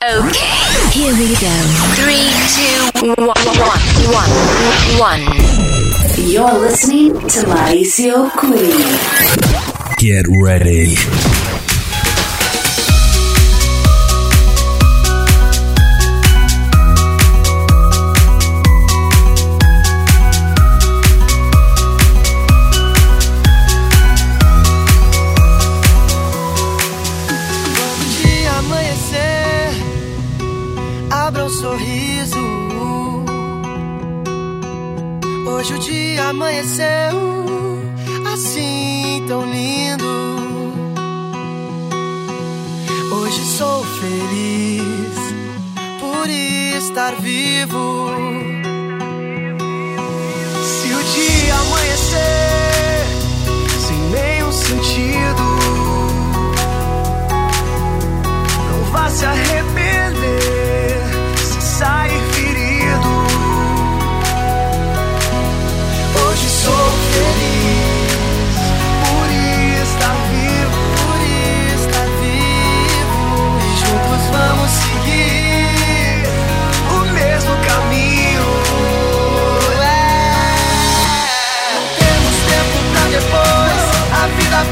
Okay, here we go. Three, two, one, one, one, one. You're listening to Mauricio Queen. Get ready. Amanheceu assim tão lindo. Hoje sou feliz por estar vivo. Se o dia amanhecer sem nenhum sentido. Não vá se arrepender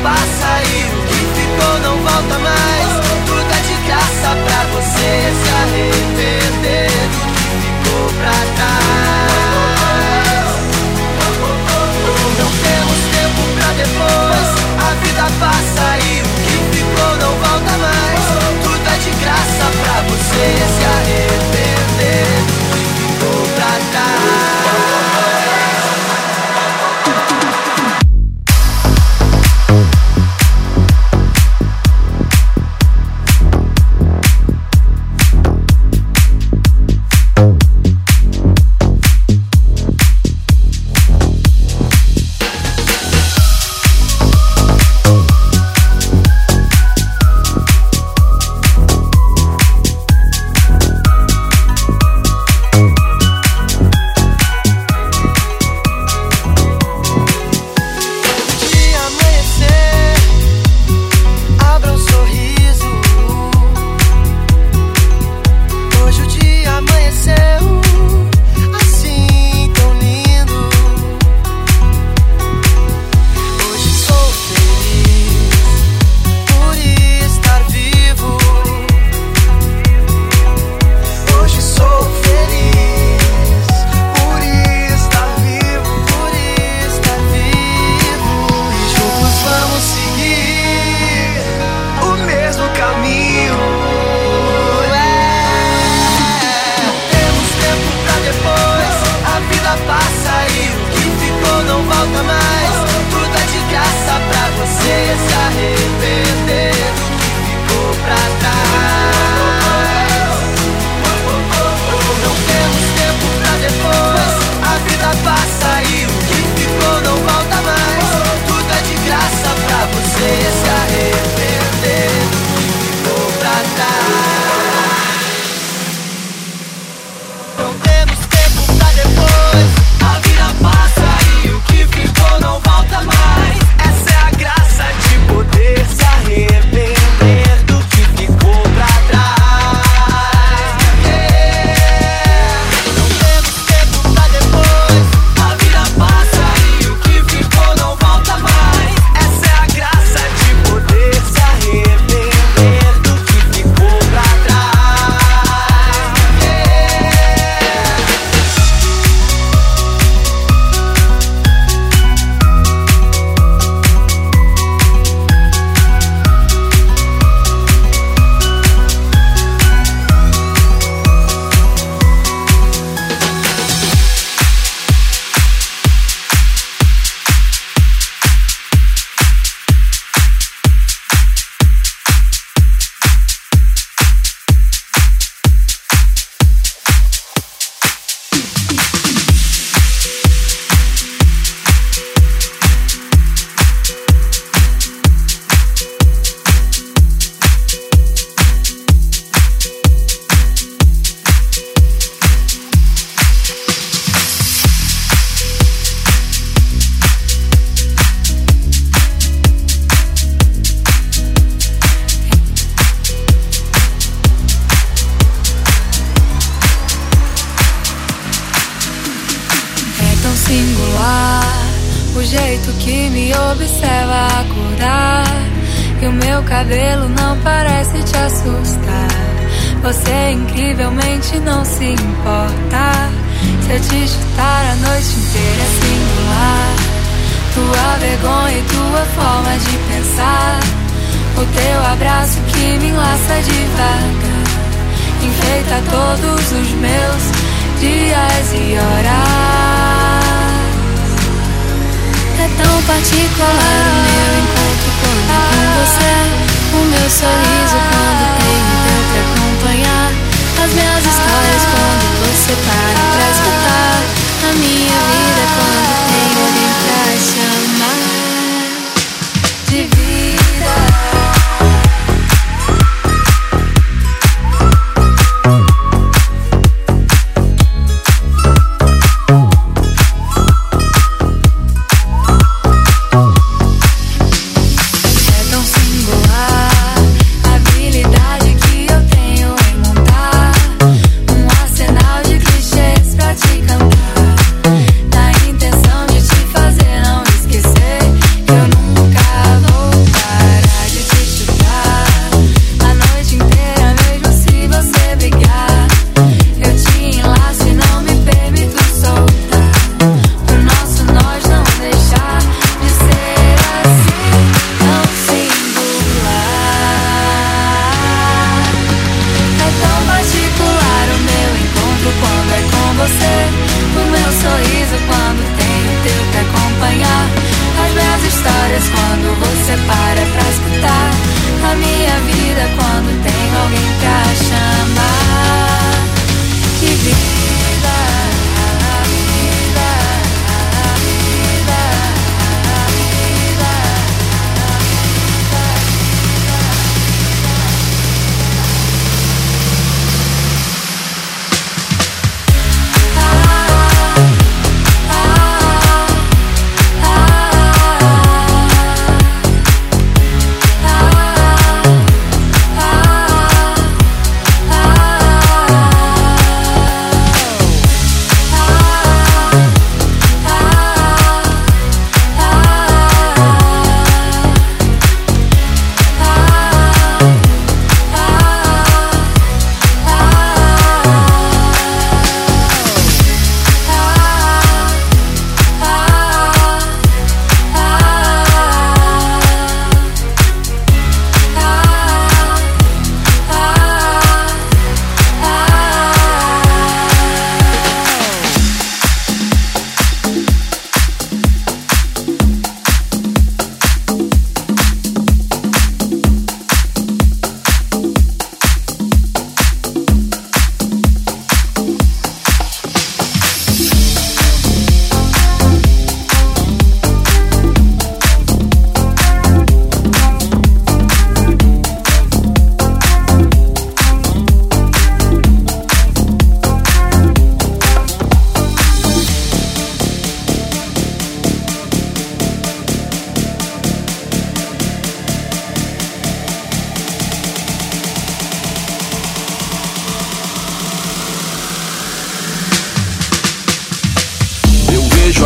passa e o que ficou não volta mais. Tudo é de graça pra você se arrepender do que ficou pra trás. Se eu te chutar a noite inteira é singular. Tua vergonha e tua forma de pensar. O teu abraço que me enlaça devagar. Enfeita todos os meus dias e horas. É tão particular o meu encontro quando com você. O meu sorriso quando tenho teu te acompanhar. As minhas histórias quando você para pra escutar. A minha vida quando tenho alguém pra chamar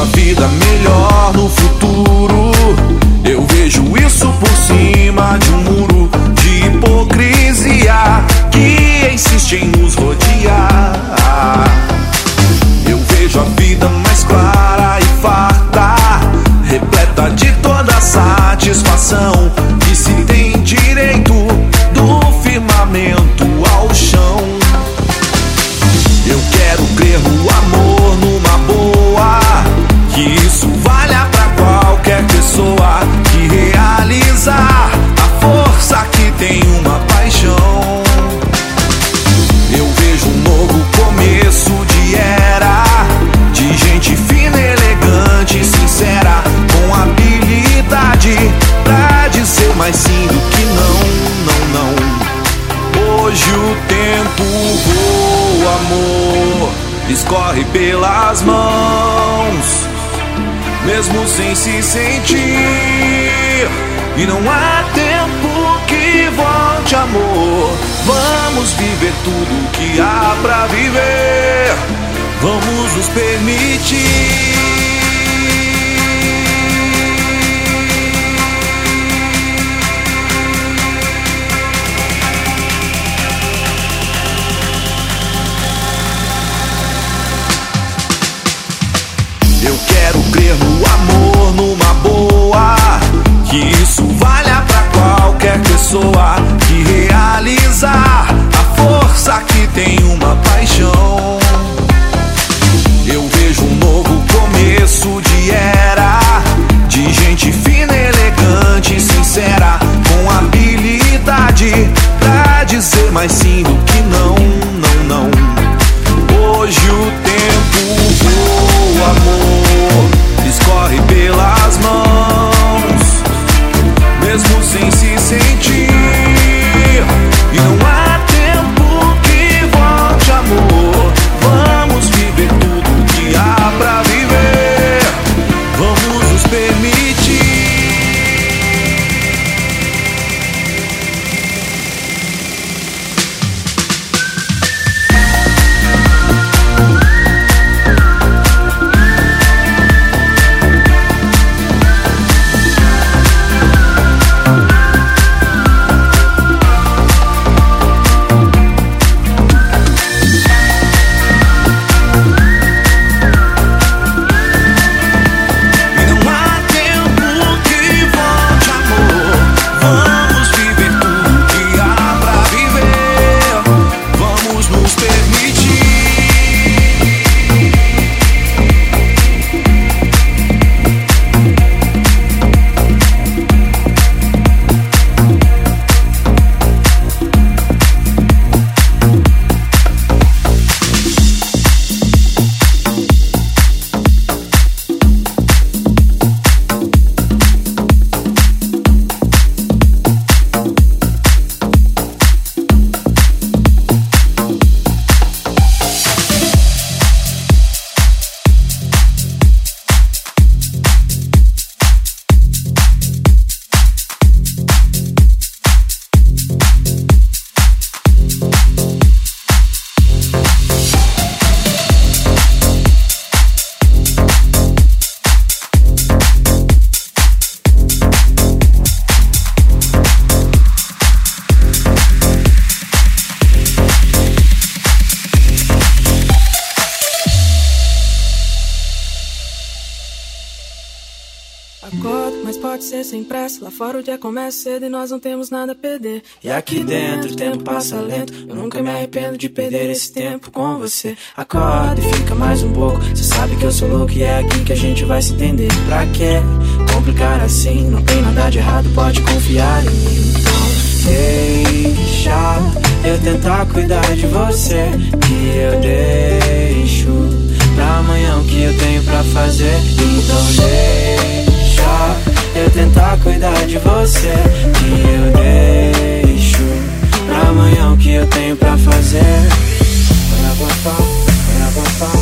A vida melhor no futuro. Eu vejo isso por cima de um muro de hipocrisia que insiste em nos rodear. Eu vejo a vida mais clara e farta, repleta de toda satisfação pelas mãos, mesmo sem se sentir. E não há tempo que volte, amor. Vamos viver tudo que há pra viver. Vamos nos permitir. Que isso valha pra qualquer pessoa que realizar a força que tem uma paixão. Pressa. Lá fora o dia começa cedo e nós não temos nada a perder. E aqui dentro o tempo passa lento. Eu nunca me arrependo de perder esse tempo com você. Acorda e fica mais um pouco. Cê sabe que eu sou louco e é aqui que a gente vai se entender. Pra quê? Complicar assim, não tem nada de errado, pode confiar em mim. Então, deixa eu tentar cuidar de você. Que eu deixo pra amanhã o que eu tenho pra fazer. Então deixa eu tentar cuidar de você. Que eu deixo pra amanhã o que eu tenho pra fazer. Para papá, para papá,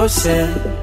você.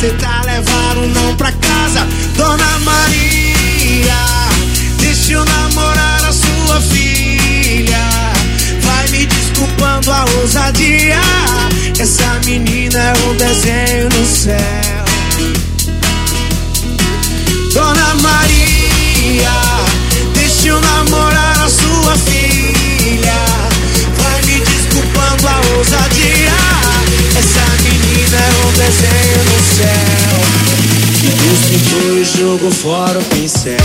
Não vou jogou fora o pincel.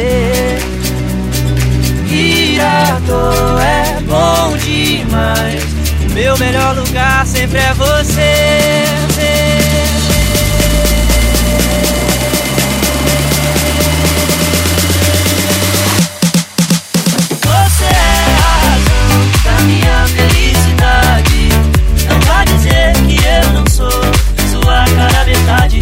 você. Ir é bom demais. O meu melhor lugar sempre é você. Você é a razão da minha felicidade. Não vá dizer que eu não sou sua cara verdade.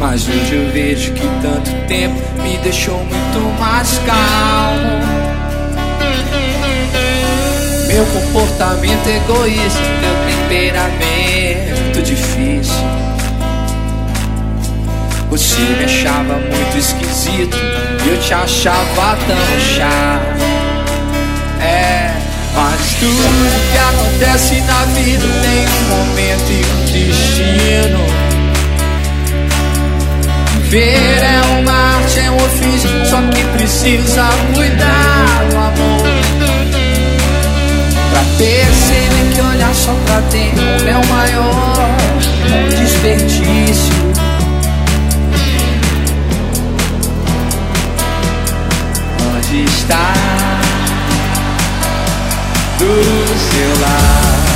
Mas hoje eu vejo que tanto tempo me deixou muito mais calmo. Meu comportamento egoísta, meu temperamento difícil. Você me achava muito esquisito e eu te achava tão chato. É, mas tudo que acontece na vida tem um momento e um destino. Viver é uma arte, é um ofício, só que precisa cuidar do amor. Pra perceber que olhar só pra dentro é o maior é desperdício. Onde está do seu lado?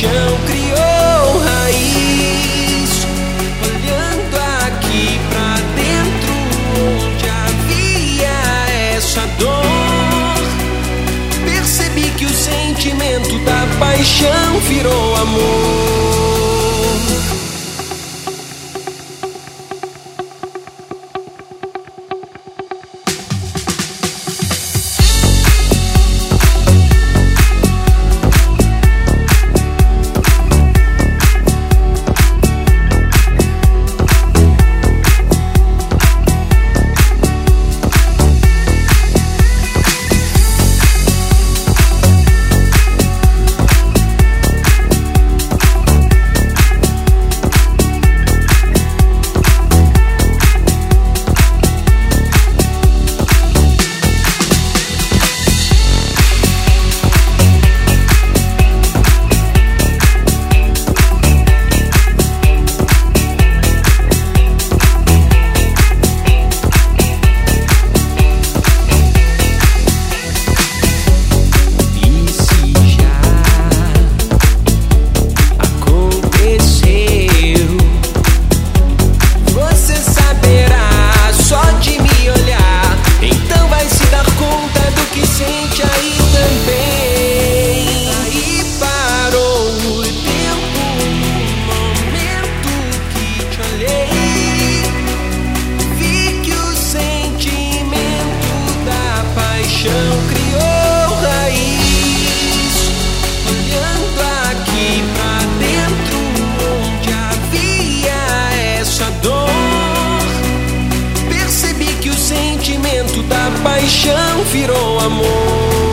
chão criou raiz. Olhando aqui pra dentro, onde havia essa dor, percebi que o sentimento da paixão virou amor. paixão virou amor.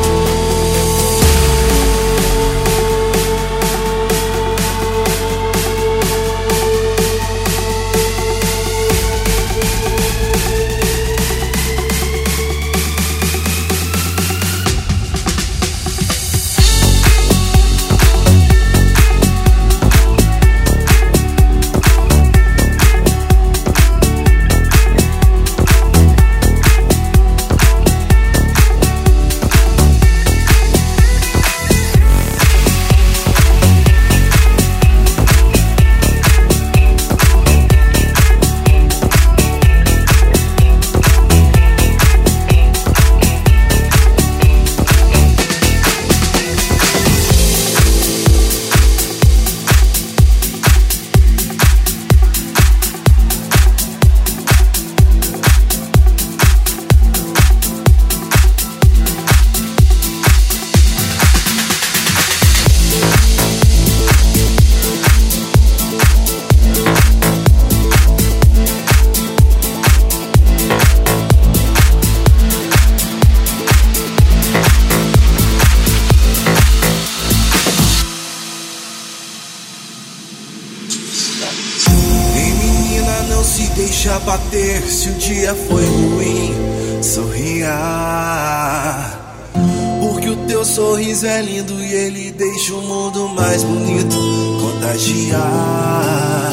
mundo mais bonito contagiar.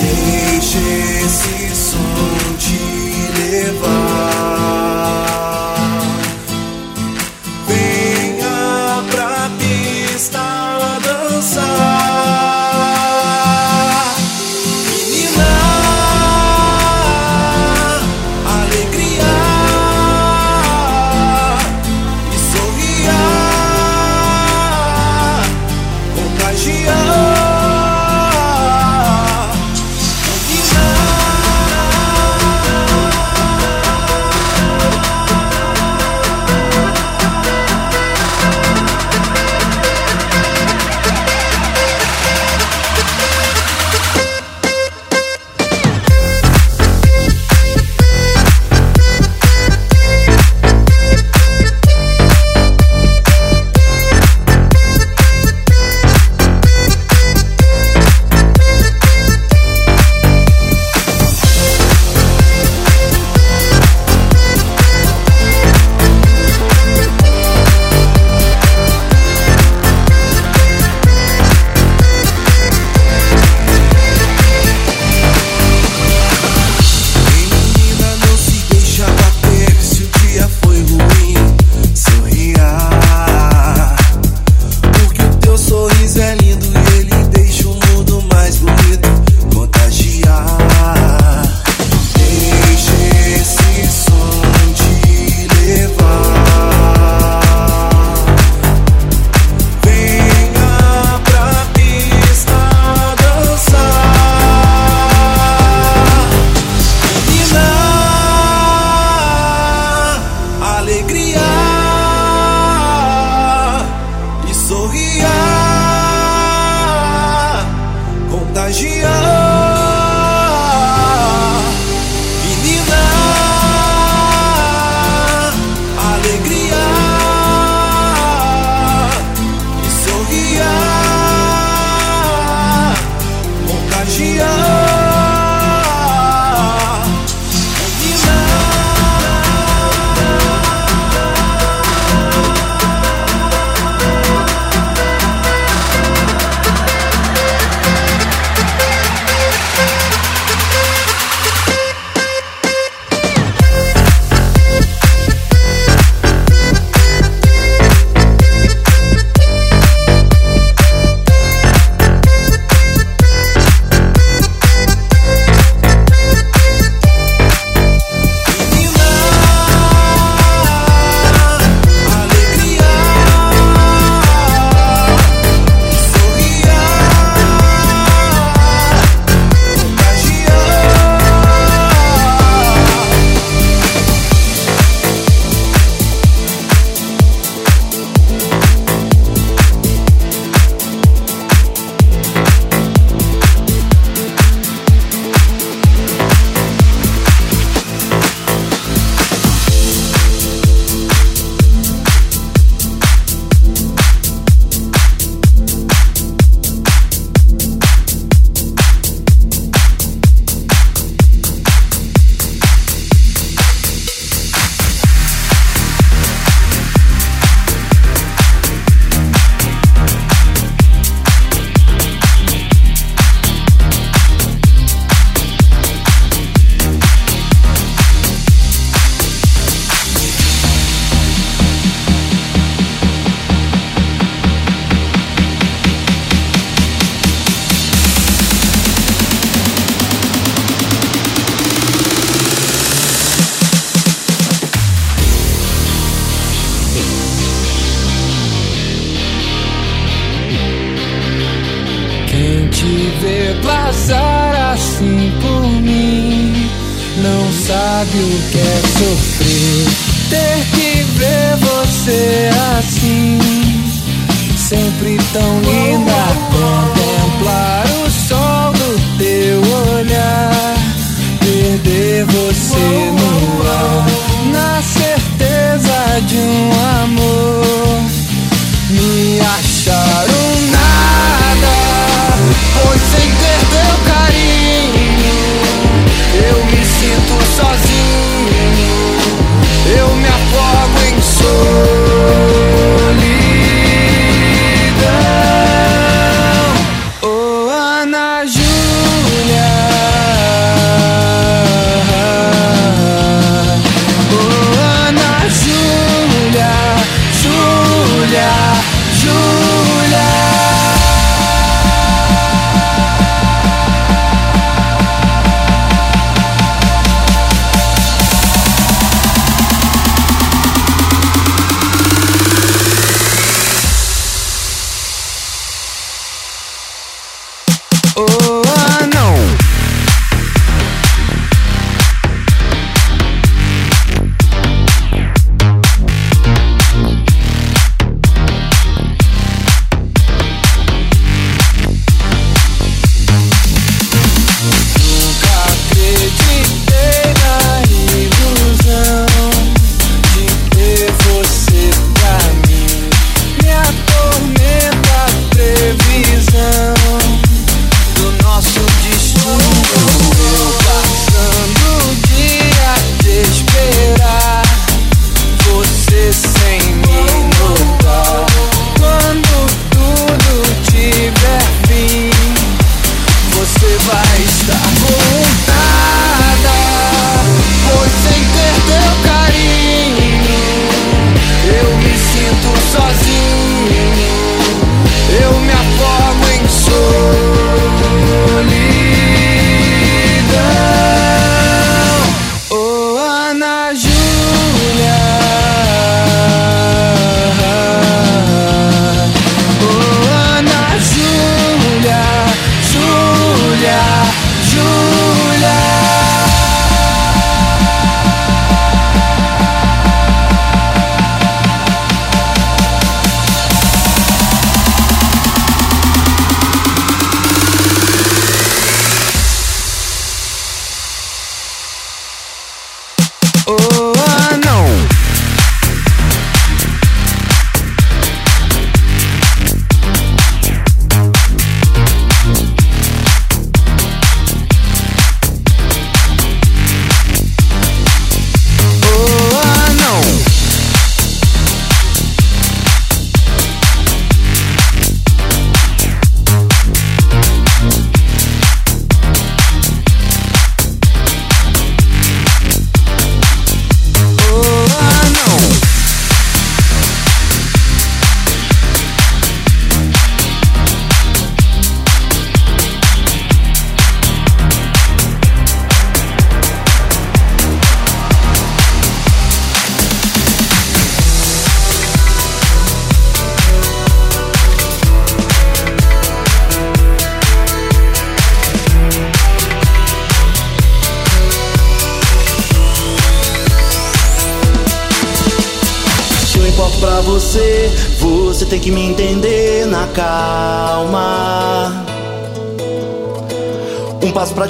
Deixe esse som te levar.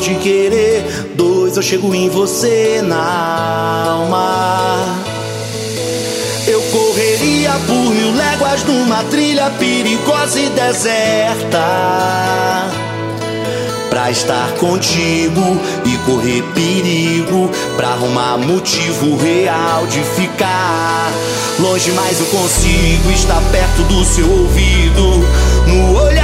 te querer. Dois, eu chego em você na alma. Eu correria por mil léguas numa trilha perigosa e deserta. Pra estar contigo e correr perigo. Pra arrumar motivo real de ficar. Longe, mas eu consigo estar perto do seu ouvido. No olhar